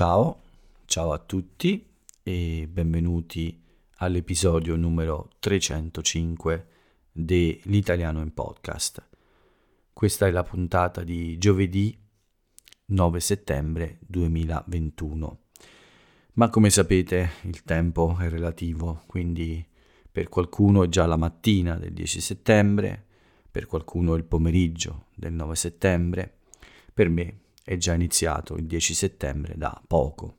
Ciao, ciao a tutti e benvenuti all'episodio numero 305 dell'Italiano in Podcast. Questa è la puntata di giovedì 9 settembre 2021. Ma come sapete il tempo è relativo, quindi per qualcuno è già la mattina del 10 settembre, per qualcuno è il pomeriggio del 9 settembre, per me è già iniziato il 10 settembre da poco.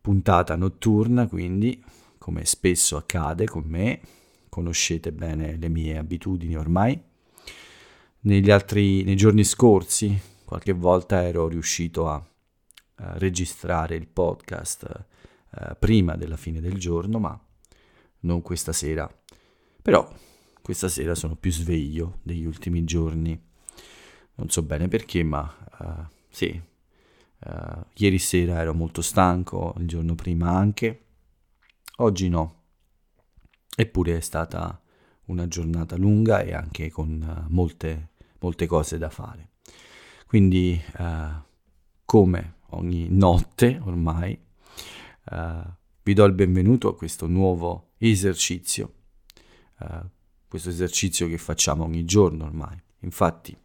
Puntata notturna, quindi, come spesso accade con me, conoscete bene le mie abitudini ormai. Negli altri, nei giorni scorsi, qualche volta ero riuscito a, a registrare il podcast eh, prima della fine del giorno, ma non questa sera. Però questa sera sono più sveglio degli ultimi giorni. Non so bene perché, ma uh, sì, uh, ieri sera ero molto stanco, il giorno prima anche, oggi no. Eppure è stata una giornata lunga e anche con uh, molte, molte cose da fare. Quindi, uh, come ogni notte ormai, vi do il benvenuto a questo nuovo esercizio, questo esercizio che facciamo ogni giorno ormai. Infatti,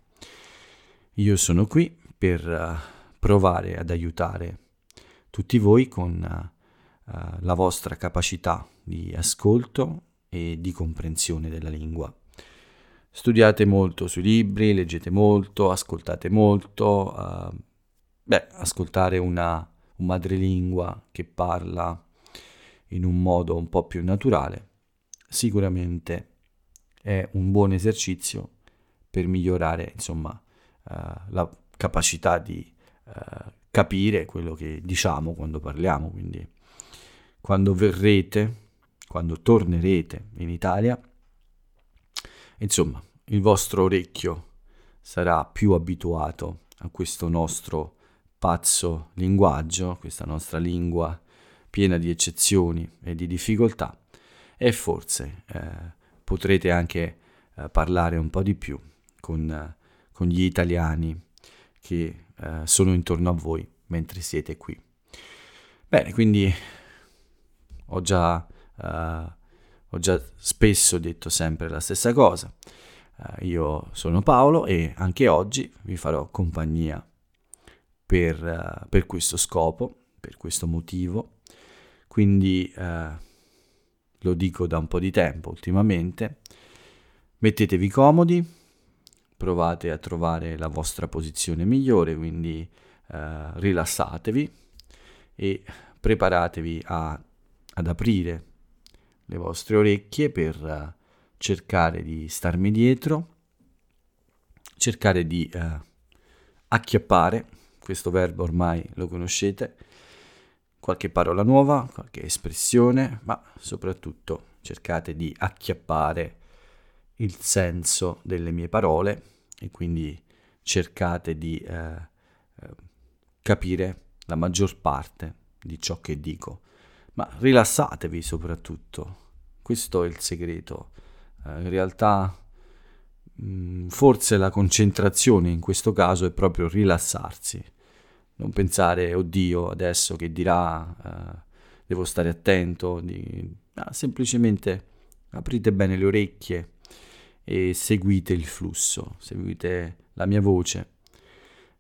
io sono qui per uh, provare ad aiutare tutti voi con uh, uh, la vostra capacità di ascolto e di comprensione della lingua. Studiate molto sui libri, leggete molto, ascoltate molto. beh, ascoltare una, un madrelingua che parla in un modo un po' più naturale sicuramente è un buon esercizio per migliorare insomma uh, la capacità di uh, capire quello che diciamo quando parliamo. Quindi quando verrete, quando tornerete in Italia, insomma, il vostro orecchio sarà più abituato a questo nostro pazzo linguaggio, questa nostra lingua piena di eccezioni e di difficoltà e forse eh, potrete anche eh, parlare un po' di più con, eh, con gli italiani che eh, sono intorno a voi mentre siete qui. Bene, quindi ho già, uh, ho già spesso detto sempre la stessa cosa. Uh, io sono Paolo e anche oggi vi farò compagnia per, uh, per questo scopo, per questo motivo. Quindi lo dico da un po' di tempo ultimamente. Mettetevi comodi, provate a trovare la vostra posizione migliore, quindi eh, rilassatevi e preparatevi a, ad aprire le vostre orecchie per uh, cercare di starmi dietro, cercare di uh, acchiappare, questo verbo ormai lo conoscete, qualche parola nuova, qualche espressione, ma soprattutto cercate di acchiappare il senso delle mie parole e quindi cercate di eh, eh, capire la maggior parte di ciò che dico. Ma rilassatevi soprattutto, questo è il segreto. Eh, in realtà mh, mm, forse la concentrazione in questo caso è proprio rilassarsi, non pensare, oddio, adesso che dirà, eh, devo stare attento, di... ah, semplicemente aprite bene le orecchie e seguite il flusso, seguite la mia voce.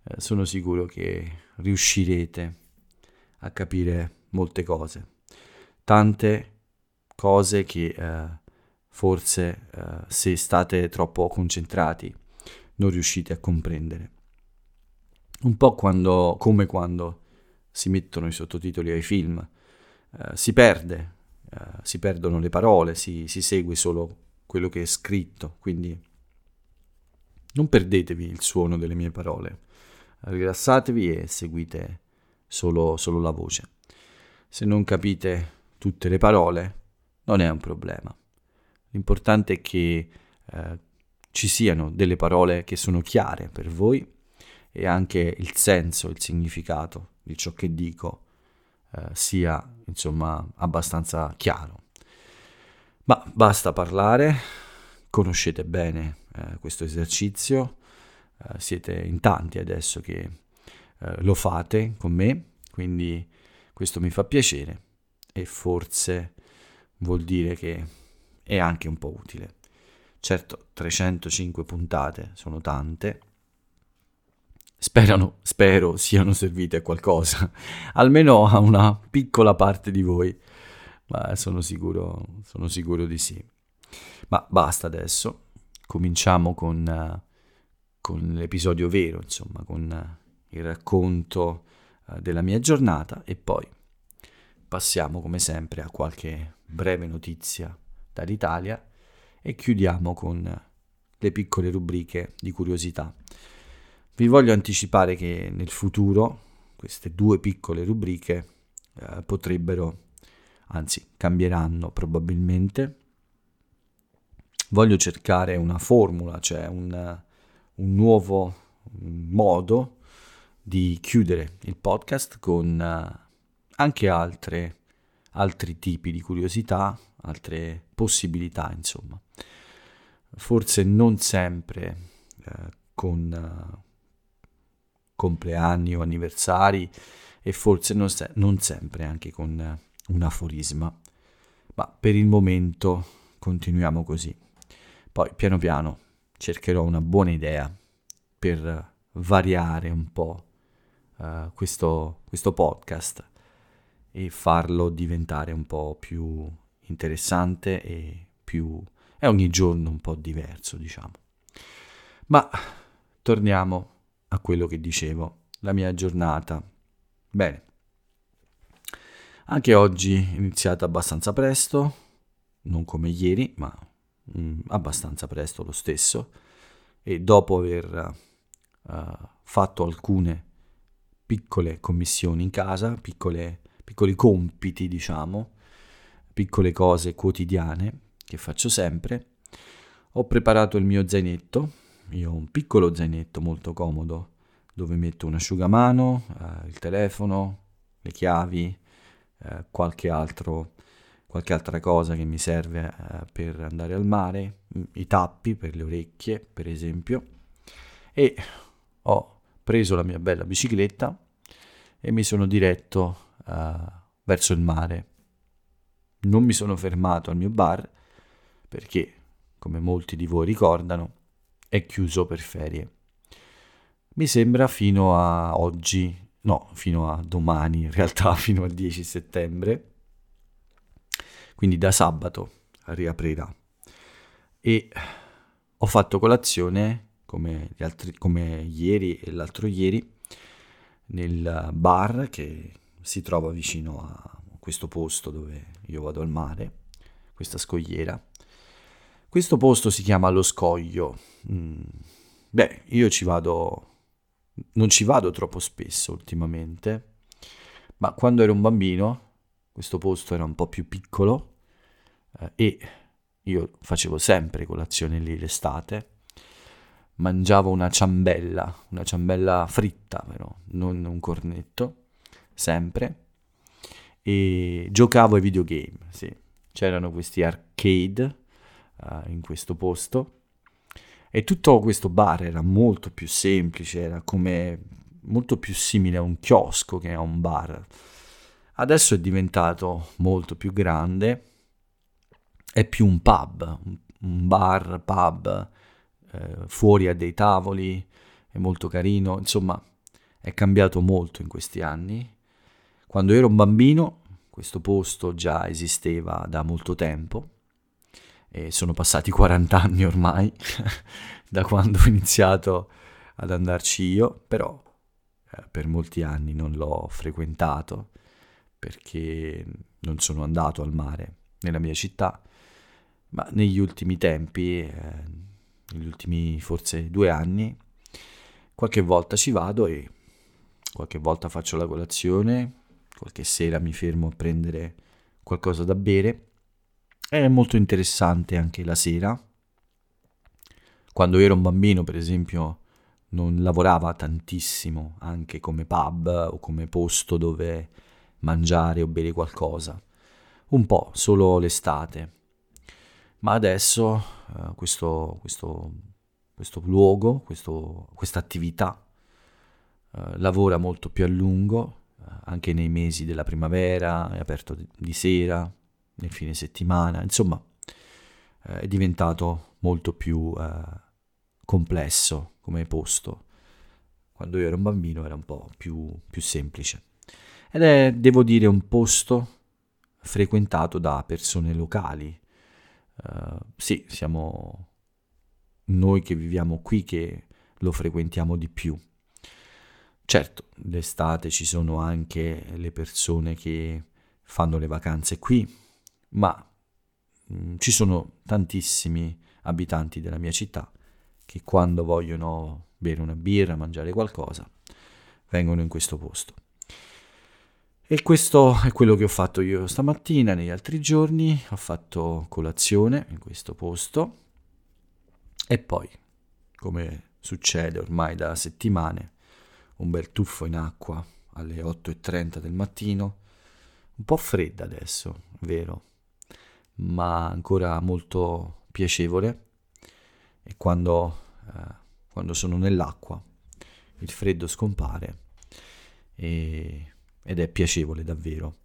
Eh, sono sicuro che riuscirete a capire molte cose, tante cose che eh, forse eh, se state troppo concentrati non riuscite a comprendere. Un po' quando, come quando si mettono i sottotitoli ai film, eh, si perde, eh, si perdono le parole, si, si segue solo quello che è scritto, quindi non perdetevi il suono delle mie parole, rilassatevi e seguite solo, solo la voce. Se non capite tutte le parole, non è un problema. L'importante è che eh, ci siano delle parole che sono chiare per voi e anche il senso, il significato di ciò che dico eh, sia insomma abbastanza chiaro. Ma basta parlare, conoscete bene eh, questo esercizio, eh, siete in tanti adesso che eh, lo fate con me, quindi questo mi fa piacere e forse vuol dire che è anche un po' utile. Certo, 305 puntate sono tante, Sperano, spero siano servite a qualcosa, almeno a una piccola parte di voi, ma sono sicuro, sono sicuro di sì. Ma basta adesso, cominciamo con, con l'episodio vero, insomma, con il racconto uh, della mia giornata e poi passiamo come sempre a qualche breve notizia dall'Italia e chiudiamo con le piccole rubriche di curiosità. Vi voglio anticipare che nel futuro queste due piccole rubriche eh, potrebbero, anzi cambieranno probabilmente. Voglio cercare una formula, cioè un, un nuovo modo di chiudere il podcast con uh, anche altre, altri tipi di curiosità, altre possibilità, insomma. Forse non sempre uh, con uh, compleanni o anniversari e forse non, se- non sempre anche con un aforisma. Ma per il momento continuiamo così. Poi piano piano cercherò una buona idea per variare un po' uh, questo, questo podcast e farlo diventare un po' più interessante e più... è ogni giorno un po' diverso, diciamo. Ma torniamo a quello che dicevo, la mia giornata. Bene, anche oggi è iniziata abbastanza presto, non come ieri, ma mh, mm, abbastanza presto lo stesso, e dopo aver uh, fatto alcune piccole commissioni in casa, piccole, piccoli compiti, diciamo, piccole cose quotidiane che faccio sempre, ho preparato il mio zainetto. Io ho un piccolo zainetto molto comodo dove metto un asciugamano, eh, il telefono, le chiavi, eh, qualche, altro, qualche altra cosa che mi serve eh, per andare al mare, i tappi per le orecchie per esempio e ho preso la mia bella bicicletta e mi sono diretto eh, verso il mare. Non mi sono fermato al mio bar perché, come molti di voi ricordano, è chiuso per ferie. Mi sembra fino a oggi, no, fino a domani, in realtà fino al 10 settembre, quindi da sabato riaprirà. E ho fatto colazione come, altri, come ieri e l'altro ieri nel bar che si trova vicino a questo posto dove io vado al mare, questa scogliera questo posto si chiama Lo Scoglio. Mm. Beh, io ci vado... Non ci vado troppo spesso ultimamente, ma quando ero un bambino questo posto era un po' più piccolo eh, e io facevo sempre colazione lì l'estate. Mangiavo una ciambella, una ciambella fritta però, non un cornetto, sempre. E giocavo ai videogame, sì. C'erano questi arcade uh, in questo posto. E tutto questo bar era molto più semplice, era come molto più simile a un chiosco che a un bar. Adesso è diventato molto più grande, è più un pub, un bar, pub, eh, fuori a dei tavoli, è molto carino, insomma è cambiato molto in questi anni. Quando ero un bambino questo posto già esisteva da molto tempo e sono passati 40 anni ormai da quando ho iniziato ad andarci io, però eh, per molti anni non l'ho frequentato perché non sono andato al mare nella mia città, ma negli ultimi tempi, eh, negli ultimi forse due anni, qualche volta ci vado e qualche volta faccio la colazione, qualche sera mi fermo a prendere qualcosa da bere è molto interessante anche la sera. Quando ero un bambino, per esempio, non lavorava tantissimo anche come pub o come posto dove mangiare o bere qualcosa. Un po', solo l'estate. Ma adesso uh, questo, questo, questo, luogo, questa attività uh, lavora molto più a lungo, uh, anche nei mesi della primavera, è aperto di sera, nel fine settimana, insomma eh, è diventato molto più eh, complesso come posto. Quando io ero un bambino era un po' più, più semplice. Ed è, devo dire, un posto frequentato da persone locali. Uh, sì, siamo noi che viviamo qui che lo frequentiamo di più. Certo, d'estate ci sono anche le persone che fanno le vacanze qui, ma mh, mm, ci sono tantissimi abitanti della mia città che quando vogliono bere una birra, mangiare qualcosa, vengono in questo posto. E questo è quello che ho fatto io stamattina, negli altri giorni, ho fatto colazione in questo posto. E poi, come succede ormai da settimane, un bel tuffo in acqua alle 8.30 del mattino, un po' fredda adesso, vero, ma ancora molto piacevole e quando, eh, quando sono nell'acqua il freddo scompare e, ed è piacevole davvero.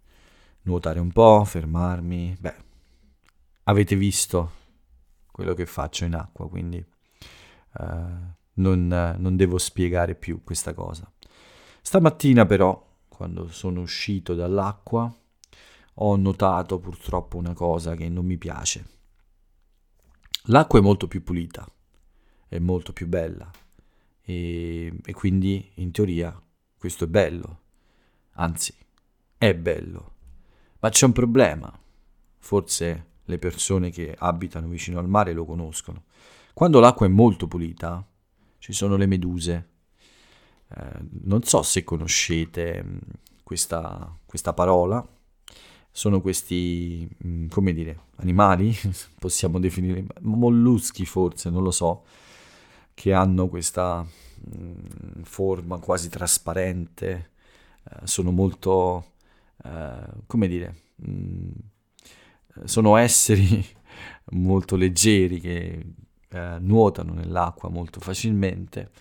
Nuotare un po', fermarmi, beh, avete visto quello che faccio in acqua, quindi eh, non, non devo spiegare più questa cosa. Stamattina però, quando sono uscito dall'acqua, ho notato purtroppo una cosa che non mi piace. L'acqua è molto più pulita, è molto più bella e, e quindi in teoria questo è bello, anzi è bello, ma c'è un problema, forse le persone che abitano vicino al mare lo conoscono. Quando l'acqua è molto pulita ci sono le meduse. Eh, non so se conoscete mm, questa, questa parola, sono questi, mm, come dire, animali, possiamo definire, molluschi forse, non lo so, che hanno questa mm, forma quasi trasparente, eh, sono molto, eh, come dire, mh, sono esseri molto leggeri che eh, nuotano nell'acqua molto facilmente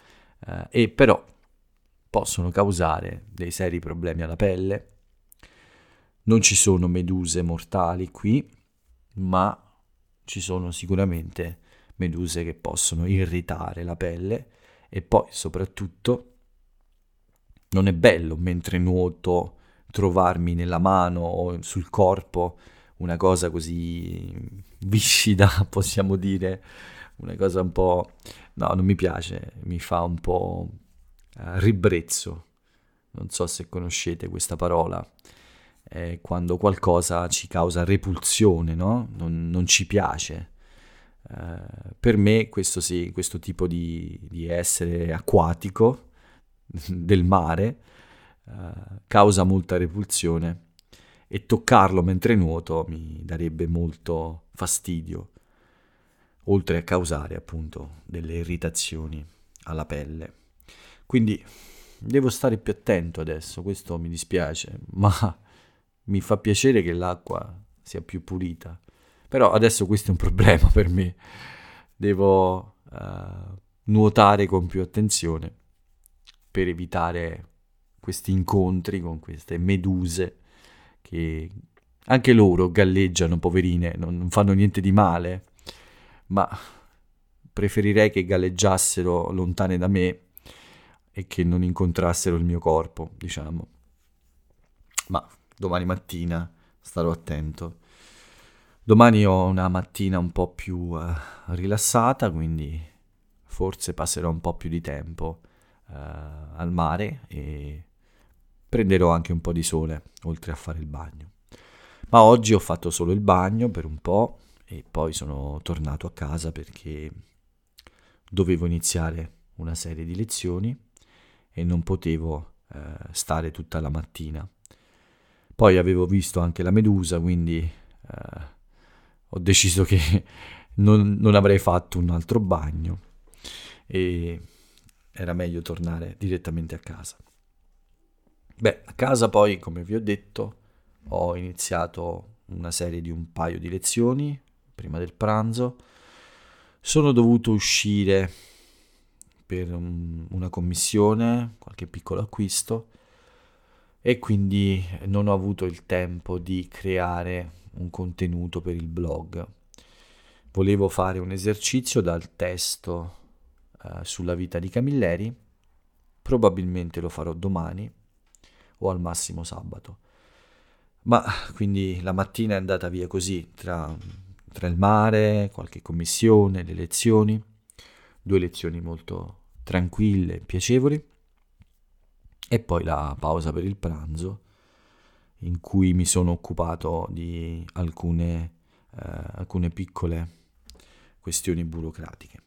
e però possono causare dei seri problemi alla pelle non ci sono meduse mortali qui, ma ci sono sicuramente meduse che possono irritare la pelle e poi soprattutto non è bello mentre nuoto trovarmi nella mano o sul corpo una cosa così viscida, possiamo dire, una cosa un po'... no, non mi piace, mi fa un po' ribrezzo. Non so se conoscete questa parola eh, quando qualcosa ci causa repulsione, no? non, non ci piace. Uh, per me questo, sì, questo tipo di, di essere acquatico del mare uh, causa molta repulsione e toccarlo mentre nuoto mi darebbe molto fastidio, oltre a causare appunto delle irritazioni alla pelle. Quindi devo stare più attento adesso, questo mi dispiace, ma mi fa piacere che l'acqua sia più pulita. Però adesso questo è un problema per me. Devo uh, nuotare con più attenzione per evitare questi incontri con queste meduse che anche loro galleggiano, poverine, non, non fanno niente di male, ma preferirei che galleggiassero lontane da me e che non incontrassero il mio corpo, diciamo. Ma domani mattina starò attento. Domani ho una mattina un po' più uh, rilassata, quindi forse passerò un po' più di tempo uh, al mare e prenderò anche un po' di sole, oltre a fare il bagno. Ma oggi ho fatto solo il bagno per un po' e poi sono tornato a casa perché dovevo iniziare una serie di lezioni e non potevo uh, stare tutta la mattina poi avevo visto anche la Medusa, quindi eh, ho deciso che non, non avrei fatto un altro bagno e era meglio tornare direttamente a casa. Beh, a casa poi, come vi ho detto, ho iniziato una serie di un paio di lezioni prima del pranzo. Sono dovuto uscire per un, una commissione, qualche piccolo acquisto e quindi non ho avuto il tempo di creare un contenuto per il blog. Volevo fare un esercizio dal testo eh, sulla vita di Camilleri, probabilmente lo farò domani o al massimo sabato. Ma quindi la mattina è andata via così, tra, tra il mare, qualche commissione, le lezioni, due lezioni molto tranquille e piacevoli, e poi la pausa per il pranzo, in cui mi sono occupato di alcune, eh, alcune piccole questioni burocratiche.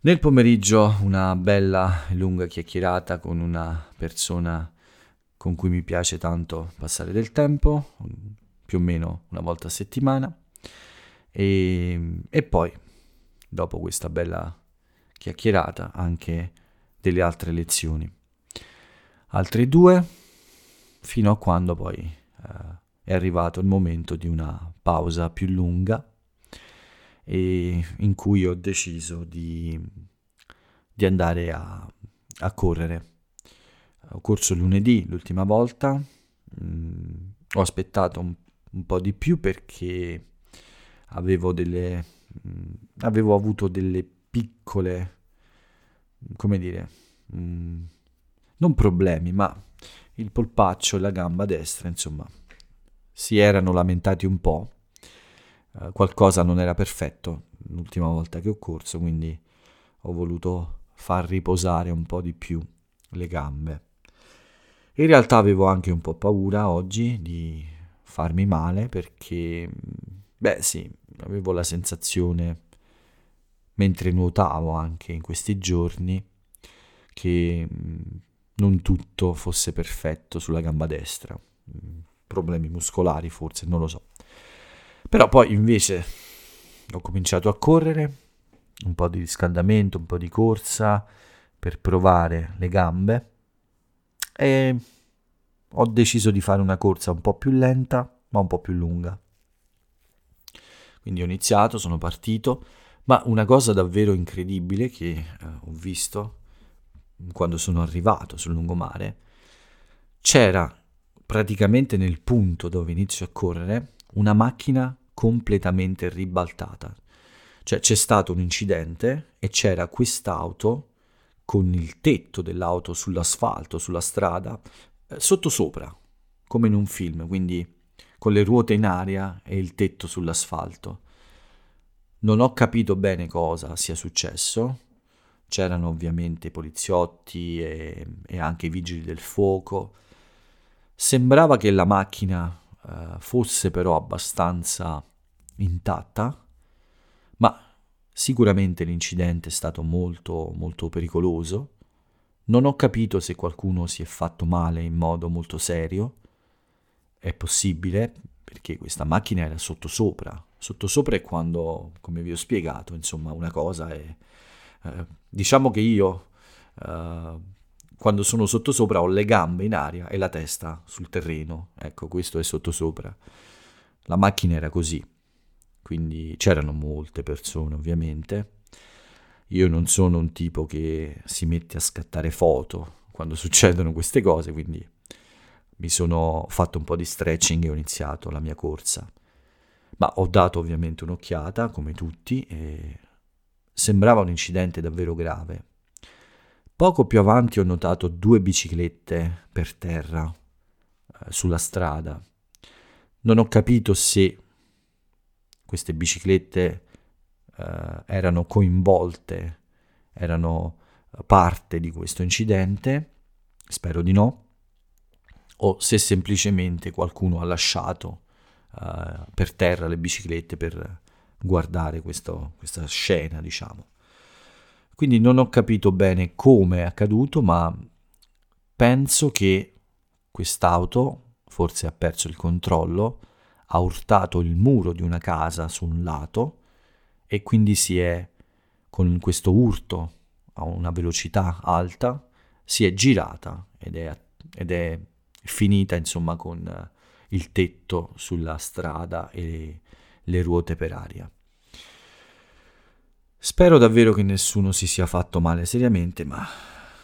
Nel pomeriggio una bella e lunga chiacchierata con una persona con cui mi piace tanto passare del tempo, più o meno una volta a settimana, e, e poi, dopo questa bella chiacchierata, anche delle altre lezioni. Altre due, fino a quando poi eh, è arrivato il momento di una pausa più lunga e in cui ho deciso di, di andare a, a correre. Ho corso lunedì l'ultima volta, mm, ho aspettato un, un, po' di più perché avevo delle... Mm, avevo avuto delle piccole... come dire... Mm, non problemi, ma il polpaccio e la gamba destra, insomma, si erano lamentati un po'. Uh, qualcosa non era perfetto l'ultima volta che ho corso, quindi ho voluto far riposare un po' di più le gambe. In realtà avevo anche un po' paura oggi di farmi male perché, beh sì, avevo la sensazione, mentre nuotavo anche in questi giorni, che mm, non tutto fosse perfetto sulla gamba destra. Mm, problemi muscolari forse, non lo so. Però poi invece ho cominciato a correre, un po' di riscaldamento, un po' di corsa per provare le gambe e ho deciso di fare una corsa un po' più lenta ma un po' più lunga. Quindi ho iniziato, sono partito, ma una cosa davvero incredibile che eh, ho visto quando sono arrivato sul lungomare, c'era praticamente nel punto dove inizio a correre una macchina completamente ribaltata. Cioè c'è stato un incidente e c'era quest'auto con il tetto dell'auto sull'asfalto, sulla strada, eh, sottosopra, come in un film, quindi con le ruote in aria e il tetto sull'asfalto. Non ho capito bene cosa sia successo. C'erano ovviamente poliziotti e, e anche i vigili del fuoco. Sembrava che la macchina uh, fosse però abbastanza intatta, ma Sicuramente l'incidente è stato molto molto pericoloso. Non ho capito se qualcuno si è fatto male in modo molto serio. È possibile perché questa macchina era sottosopra. Sottosopra è quando, come vi ho spiegato, insomma, una cosa è... Eh, diciamo che io, eh, quando sono sottosopra, ho le gambe in aria e la testa sul terreno. Ecco, questo è sottosopra. La macchina era così quindi c'erano molte persone ovviamente. Io non sono un tipo che si mette a scattare foto quando succedono queste cose, quindi mi sono fatto un po' di stretching e ho iniziato la mia corsa. Ma ho dato ovviamente un'occhiata, come tutti, e sembrava un incidente davvero grave. Poco più avanti ho notato due biciclette per terra eh, sulla strada. Non ho capito se queste biciclette eh, erano coinvolte, erano parte di questo incidente, spero di no, o se semplicemente qualcuno ha lasciato eh, per terra le biciclette per guardare questo, questa scena, diciamo. Quindi non ho capito bene come è accaduto, ma penso che quest'auto forse ha perso il controllo ha urtato il muro di una casa su un lato e quindi si è, con questo urto a una velocità alta, si è girata ed è, ed è finita insomma con il tetto sulla strada e le ruote per aria. Spero davvero che nessuno si sia fatto male seriamente, ma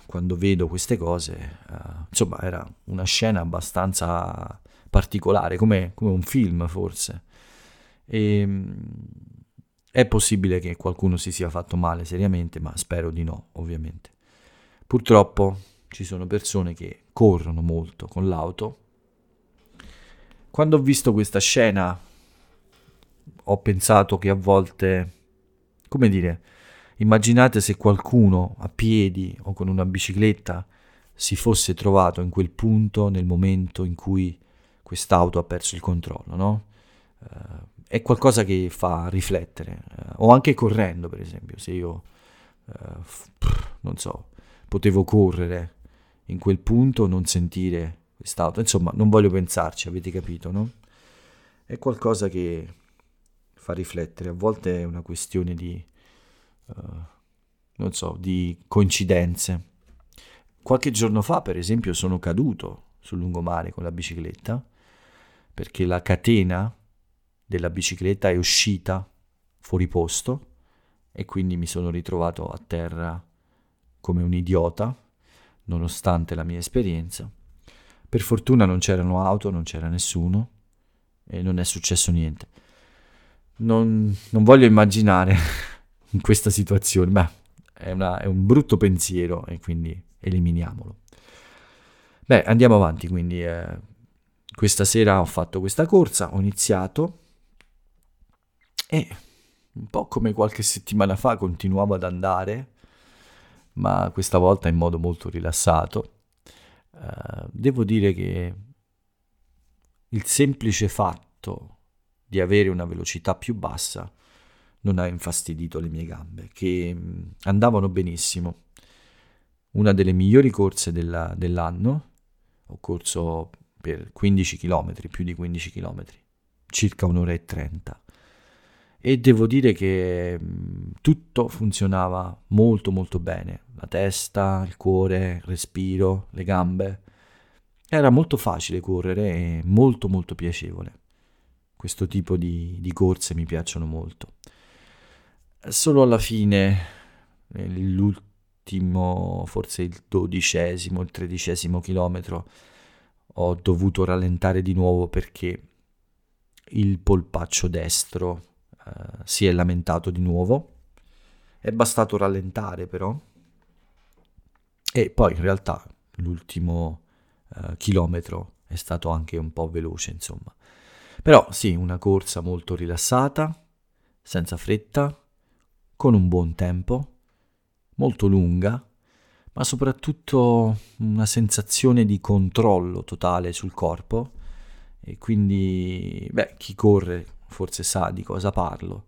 quando vedo queste cose, uh, insomma, era una scena abbastanza particolare, come, come un film forse. E, ehm, è possibile che qualcuno si sia fatto male seriamente, ma spero di no, ovviamente. Purtroppo ci sono persone che corrono molto con l'auto. Quando ho visto questa scena ho pensato che a volte, come dire, immaginate se qualcuno a piedi o con una bicicletta si fosse trovato in quel punto nel momento in cui quest'auto ha perso il controllo, no? Uh, è qualcosa che fa riflettere, uh, o anche correndo per esempio, se io, uh, non so, potevo correre in quel punto, non sentire quest'auto, insomma non voglio pensarci, avete capito, no? È qualcosa che fa riflettere, a volte è una questione di, non so, di coincidenze. Qualche giorno fa, per esempio, sono caduto sul lungomare con la bicicletta perché la catena della bicicletta è uscita fuori posto e quindi mi sono ritrovato a terra come un idiota, nonostante la mia esperienza. Per fortuna non c'erano auto, non c'era nessuno e non è successo niente. Non, non voglio immaginare in questa situazione, beh, è, una, è un brutto pensiero e quindi eliminiamolo. Beh, andiamo avanti, quindi eh, questa sera ho fatto questa corsa, ho iniziato e un po' come qualche settimana fa continuavo ad andare, ma questa volta in modo molto rilassato. Uh, devo dire che il semplice fatto di avere una velocità più bassa non ha infastidito le mie gambe, che mm, andavano benissimo. Una delle migliori corse della, dell'anno, ho corso per 15 km, più di 15 km, circa un'ora e 30. E devo dire che mm, tutto funzionava molto molto bene, la testa, il cuore, il respiro, le gambe. Era molto facile correre e molto molto piacevole. Questo tipo di, di corse mi piacciono molto. Solo alla fine, l'ultimo, forse il dodicesimo, il tredicesimo chilometro, ho dovuto rallentare di nuovo perché il polpaccio destro uh, si è lamentato di nuovo. È bastato rallentare però. E poi in realtà l'ultimo uh, chilometro è stato anche un po' veloce, insomma. Però sì, una corsa molto rilassata, senza fretta, con un buon tempo, molto lunga ma soprattutto una sensazione di controllo totale sul corpo e quindi, beh, chi corre forse sa di cosa parlo.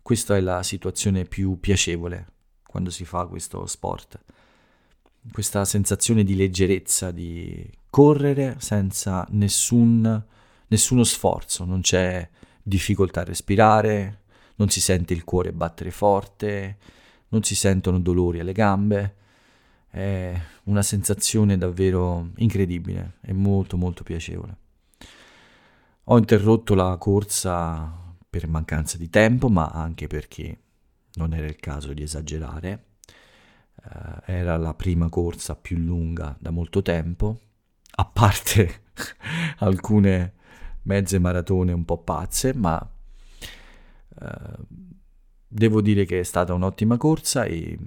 Questa è la situazione più piacevole quando si fa questo sport. Questa sensazione di leggerezza, di correre senza nessun, nessuno sforzo, non c'è difficoltà a respirare, non si sente il cuore battere forte, non si sentono dolori alle gambe è una sensazione davvero incredibile e molto molto piacevole. Ho interrotto la corsa per mancanza di tempo, ma anche perché non era il caso di esagerare. Uh, era la prima corsa più lunga da molto tempo, a parte alcune mezze maratone un po' pazze, ma uh, devo dire che è stata un'ottima corsa e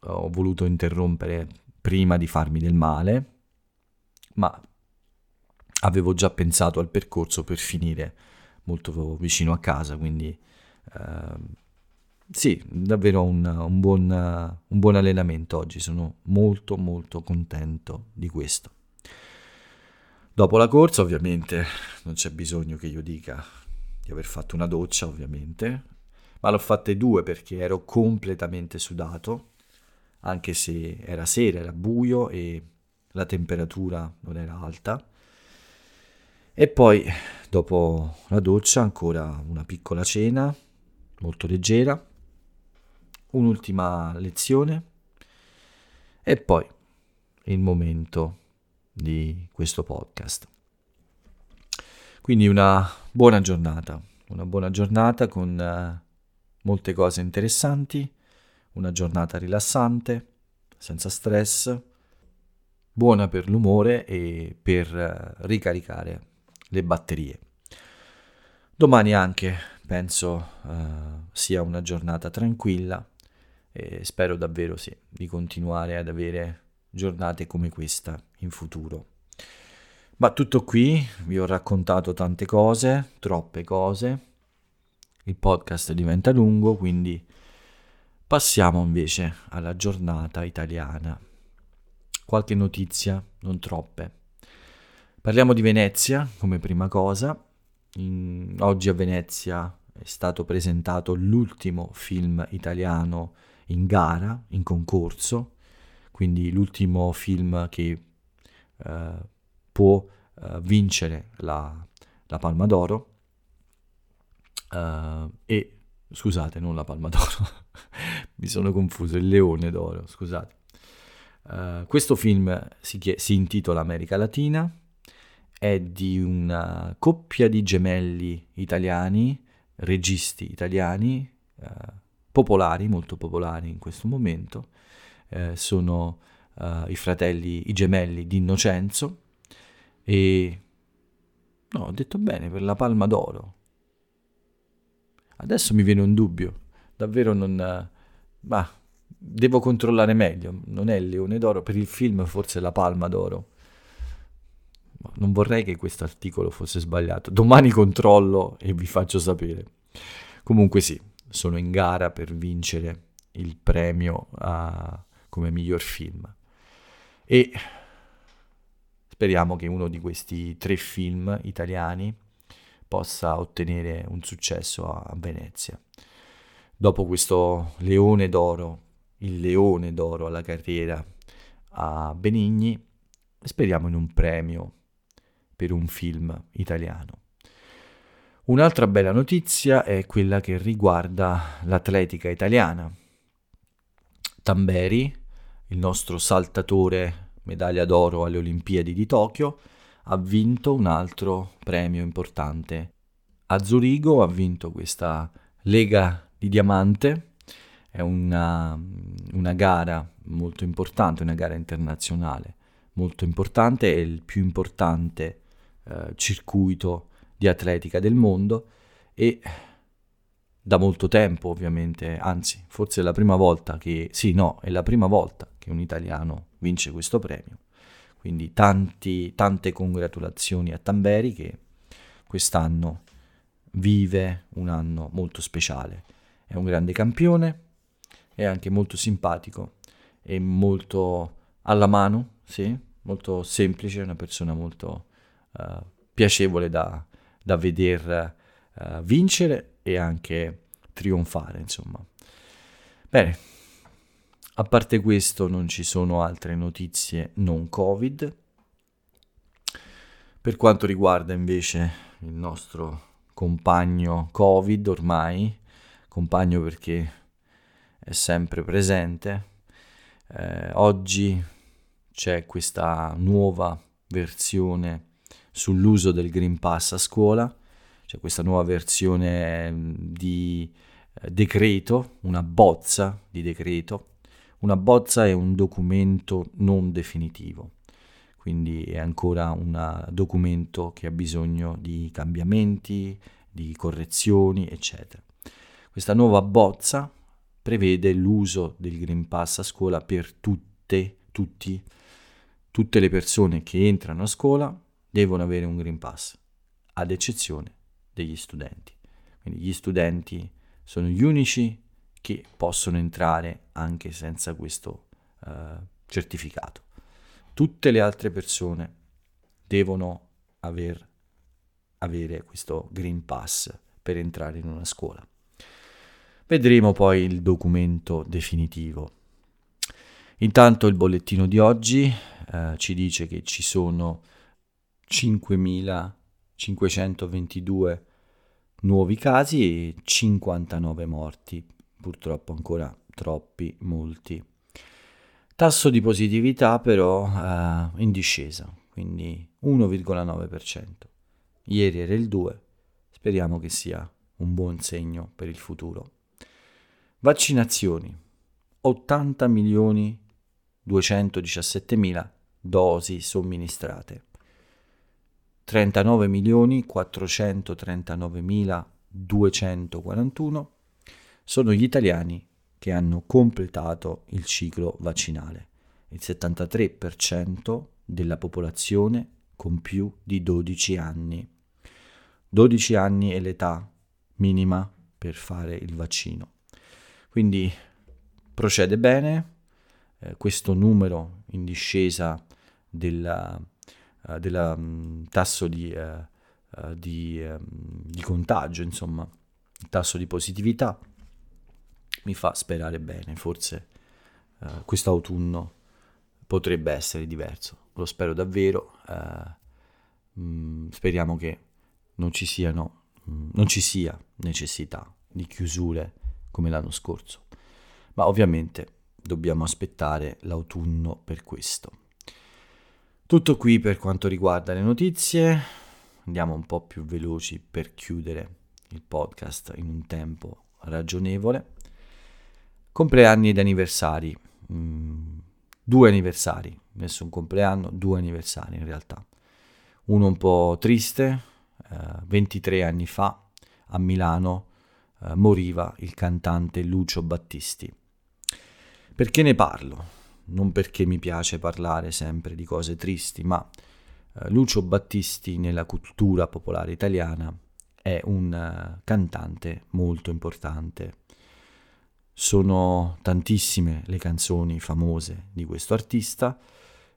ho voluto interrompere prima di farmi del male, ma avevo già pensato al percorso per finire molto vicino a casa, quindi eh, sì, davvero un, un, buon, un buon allenamento oggi, sono molto molto contento di questo. Dopo la corsa ovviamente non c'è bisogno che io dica di aver fatto una doccia ovviamente, ma l'ho fatte due perché ero completamente sudato anche se era sera, era buio e la temperatura non era alta. E poi, dopo la doccia, ancora una piccola cena, molto leggera, un'ultima lezione e poi il momento di questo podcast. Quindi una buona giornata, una buona giornata con uh, molte cose interessanti una giornata rilassante, senza stress, buona per l'umore e per eh, ricaricare le batterie. Domani anche penso uh, sia una giornata tranquilla e spero davvero sì, di continuare ad avere giornate come questa in futuro. Ma tutto qui, vi ho raccontato tante cose, troppe cose, il podcast diventa lungo, quindi passiamo invece alla giornata italiana. Qualche notizia, non troppe. Parliamo di Venezia come prima cosa. In, oggi a Venezia è stato presentato l'ultimo film italiano in gara, in concorso, quindi l'ultimo film che eh, può eh, vincere la, la, Palma d'Oro. Eh, e scusate, non la Palma d'Oro, mi sono confuso, il Leone d'Oro, scusate. Uh, questo film si, chie- si, intitola America Latina, è di una coppia di gemelli italiani, registi italiani, uh, popolari, molto popolari in questo momento, eh, sono uh, i fratelli, i gemelli di Innocenzo e... No, ho detto bene, per la Palma d'Oro. Adesso mi viene un dubbio, davvero non... Ma devo controllare meglio, non è il Leone d'Oro, per il film forse la Palma d'Oro. Non vorrei che questo articolo fosse sbagliato. Domani controllo e vi faccio sapere. Comunque sì, sono in gara per vincere il premio a, come miglior film. E speriamo che uno di questi tre film italiani possa ottenere un successo a, Venezia. Dopo questo Leone d'Oro, il Leone d'Oro alla carriera a Benigni, speriamo in un premio per un film italiano. Un'altra bella notizia è quella che riguarda l'atletica italiana. Tamberi, il nostro saltatore medaglia d'oro alle Olimpiadi di Tokyo, ha vinto un altro premio importante. A Zurigo ha vinto questa Lega di Diamante, è una, una gara molto importante, una gara internazionale molto importante, è il più importante eh, circuito di atletica del mondo e da molto tempo ovviamente, anzi forse è la prima volta che, sì no, è la prima volta che un italiano vince questo premio. Quindi tanti, tante congratulazioni a Tamberi che quest'anno vive un anno molto speciale. È un grande campione, è anche molto simpatico e molto alla mano, sì, molto semplice, una persona molto uh, piacevole da, da veder uh, vincere e anche trionfare, insomma. Bene, a parte questo non ci sono altre notizie non Covid. Per quanto riguarda invece il nostro compagno Covid ormai, compagno perché è sempre presente, eh, oggi c'è questa nuova versione sull'uso del Green Pass a scuola, c'è questa nuova versione mm, di eh, decreto, una bozza di decreto. Una bozza è un documento non definitivo, quindi è ancora un documento che ha bisogno di cambiamenti, di correzioni, eccetera. Questa nuova bozza prevede l'uso del Green Pass a scuola per tutte, tutti, tutte le persone che entrano a scuola devono avere un Green Pass, ad eccezione degli studenti. Quindi gli studenti sono gli unici che possono entrare anche senza questo uh, certificato. Tutte le altre persone devono aver, avere questo Green Pass per entrare in una scuola. Vedremo poi il documento definitivo. Intanto il bollettino di oggi eh, ci dice che ci sono 5.522 nuovi casi e 59 morti, purtroppo ancora troppi, molti. Tasso di positività però eh, in discesa, quindi 1,9%. Ieri era il 2, speriamo che sia un buon segno per il futuro. Vaccinazioni. 80 milioni 217.000 dosi somministrate. 39.439.241 sono gli italiani che hanno completato il ciclo vaccinale, il 73% della popolazione con più di 12 anni. 12 anni è l'età minima per fare il vaccino. Quindi procede bene, eh, questo numero in discesa del della, um, tasso di, uh, uh, di, um, di contagio, insomma, il tasso di positività, mi fa sperare bene, forse uh, quest'autunno potrebbe essere diverso, lo spero davvero, uh, mh, speriamo che non ci, siano, mh, non ci sia necessità di chiusure come l'anno scorso, ma ovviamente dobbiamo aspettare l'autunno per questo. Tutto qui per quanto riguarda le notizie, andiamo un po' più veloci per chiudere il podcast in un tempo ragionevole. Compleanni ed anniversari. Mm, due anniversari, nessun compleanno, due anniversari in realtà. Uno un po' triste, eh, 23 anni fa a Milano eh, moriva il cantante Lucio Battisti. Perché ne parlo? Non perché mi piace parlare sempre di cose tristi, ma eh, Lucio Battisti nella cultura popolare italiana è un uh, cantante molto importante sono tantissime le canzoni famose di questo artista.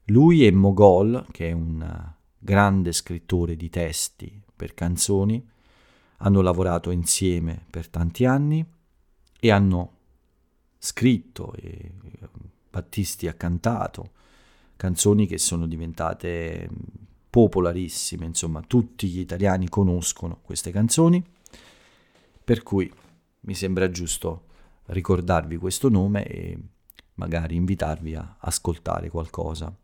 Lui e Mogol, che è un grande scrittore di testi per canzoni, hanno lavorato insieme per tanti anni e hanno scritto e Battisti ha cantato canzoni che sono diventate popolarissime, insomma tutti gli italiani conoscono queste canzoni, per cui mi sembra giusto ricordarvi questo nome e magari invitarvi a ascoltare qualcosa.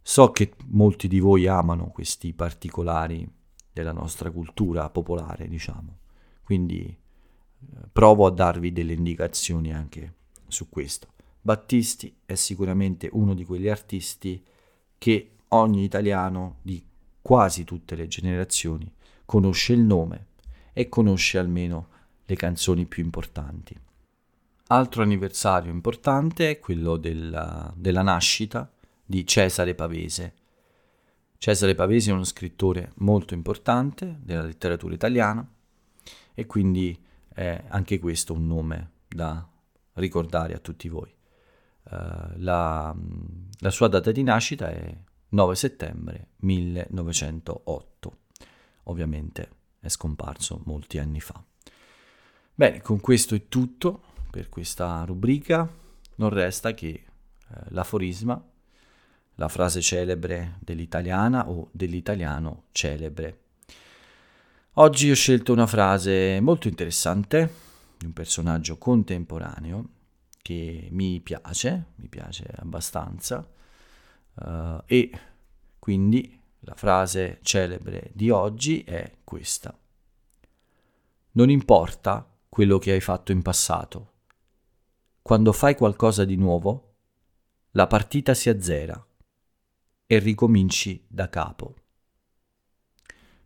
So che molti di voi amano questi particolari della nostra cultura popolare, diciamo, quindi eh, provo a darvi delle indicazioni anche su questo. Battisti è sicuramente uno di quegli artisti che ogni italiano di quasi tutte le generazioni conosce il nome e conosce almeno le canzoni più importanti. Altro anniversario importante è quello della, della nascita di Cesare Pavese. Cesare Pavese è uno scrittore molto importante della letteratura italiana e quindi è anche questo un nome da ricordare a tutti voi. Uh, la, la sua data di nascita è 9 settembre 1908. Ovviamente è scomparso molti anni fa. Bene, con questo è tutto per questa rubrica non resta che eh, l'aforisma, la frase celebre dell'italiana o dell'italiano celebre. Oggi ho scelto una frase molto interessante di un personaggio contemporaneo che mi piace, mi piace abbastanza uh, e quindi la frase celebre di oggi è questa. Non importa quello che hai fatto in passato, quando fai qualcosa di nuovo, la partita si azzera e ricominci da capo.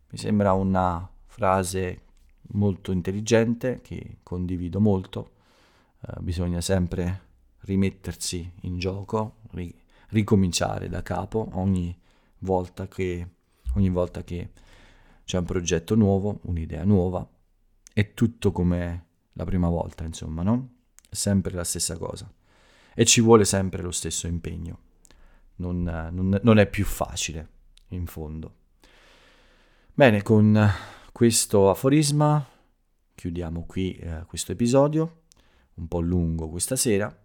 Mi sembra una frase molto intelligente che condivido molto. Uh, bisogna sempre rimettersi in gioco, ri- ricominciare da capo ogni volta che, ogni volta che c'è un progetto nuovo, un'idea nuova, è tutto come la prima volta, insomma, no? Sempre la stessa cosa e ci vuole sempre lo stesso impegno. Non, non, non è più facile, in fondo. Bene, con questo aforisma chiudiamo qui eh, questo episodio, un po' lungo questa sera,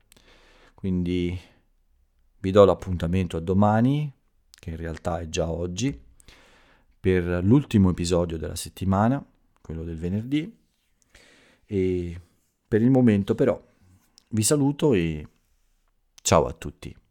quindi vi do l'appuntamento a domani, che in realtà è già oggi, per l'ultimo episodio della settimana, quello del venerdì, e per il momento però vi saluto e ciao a tutti.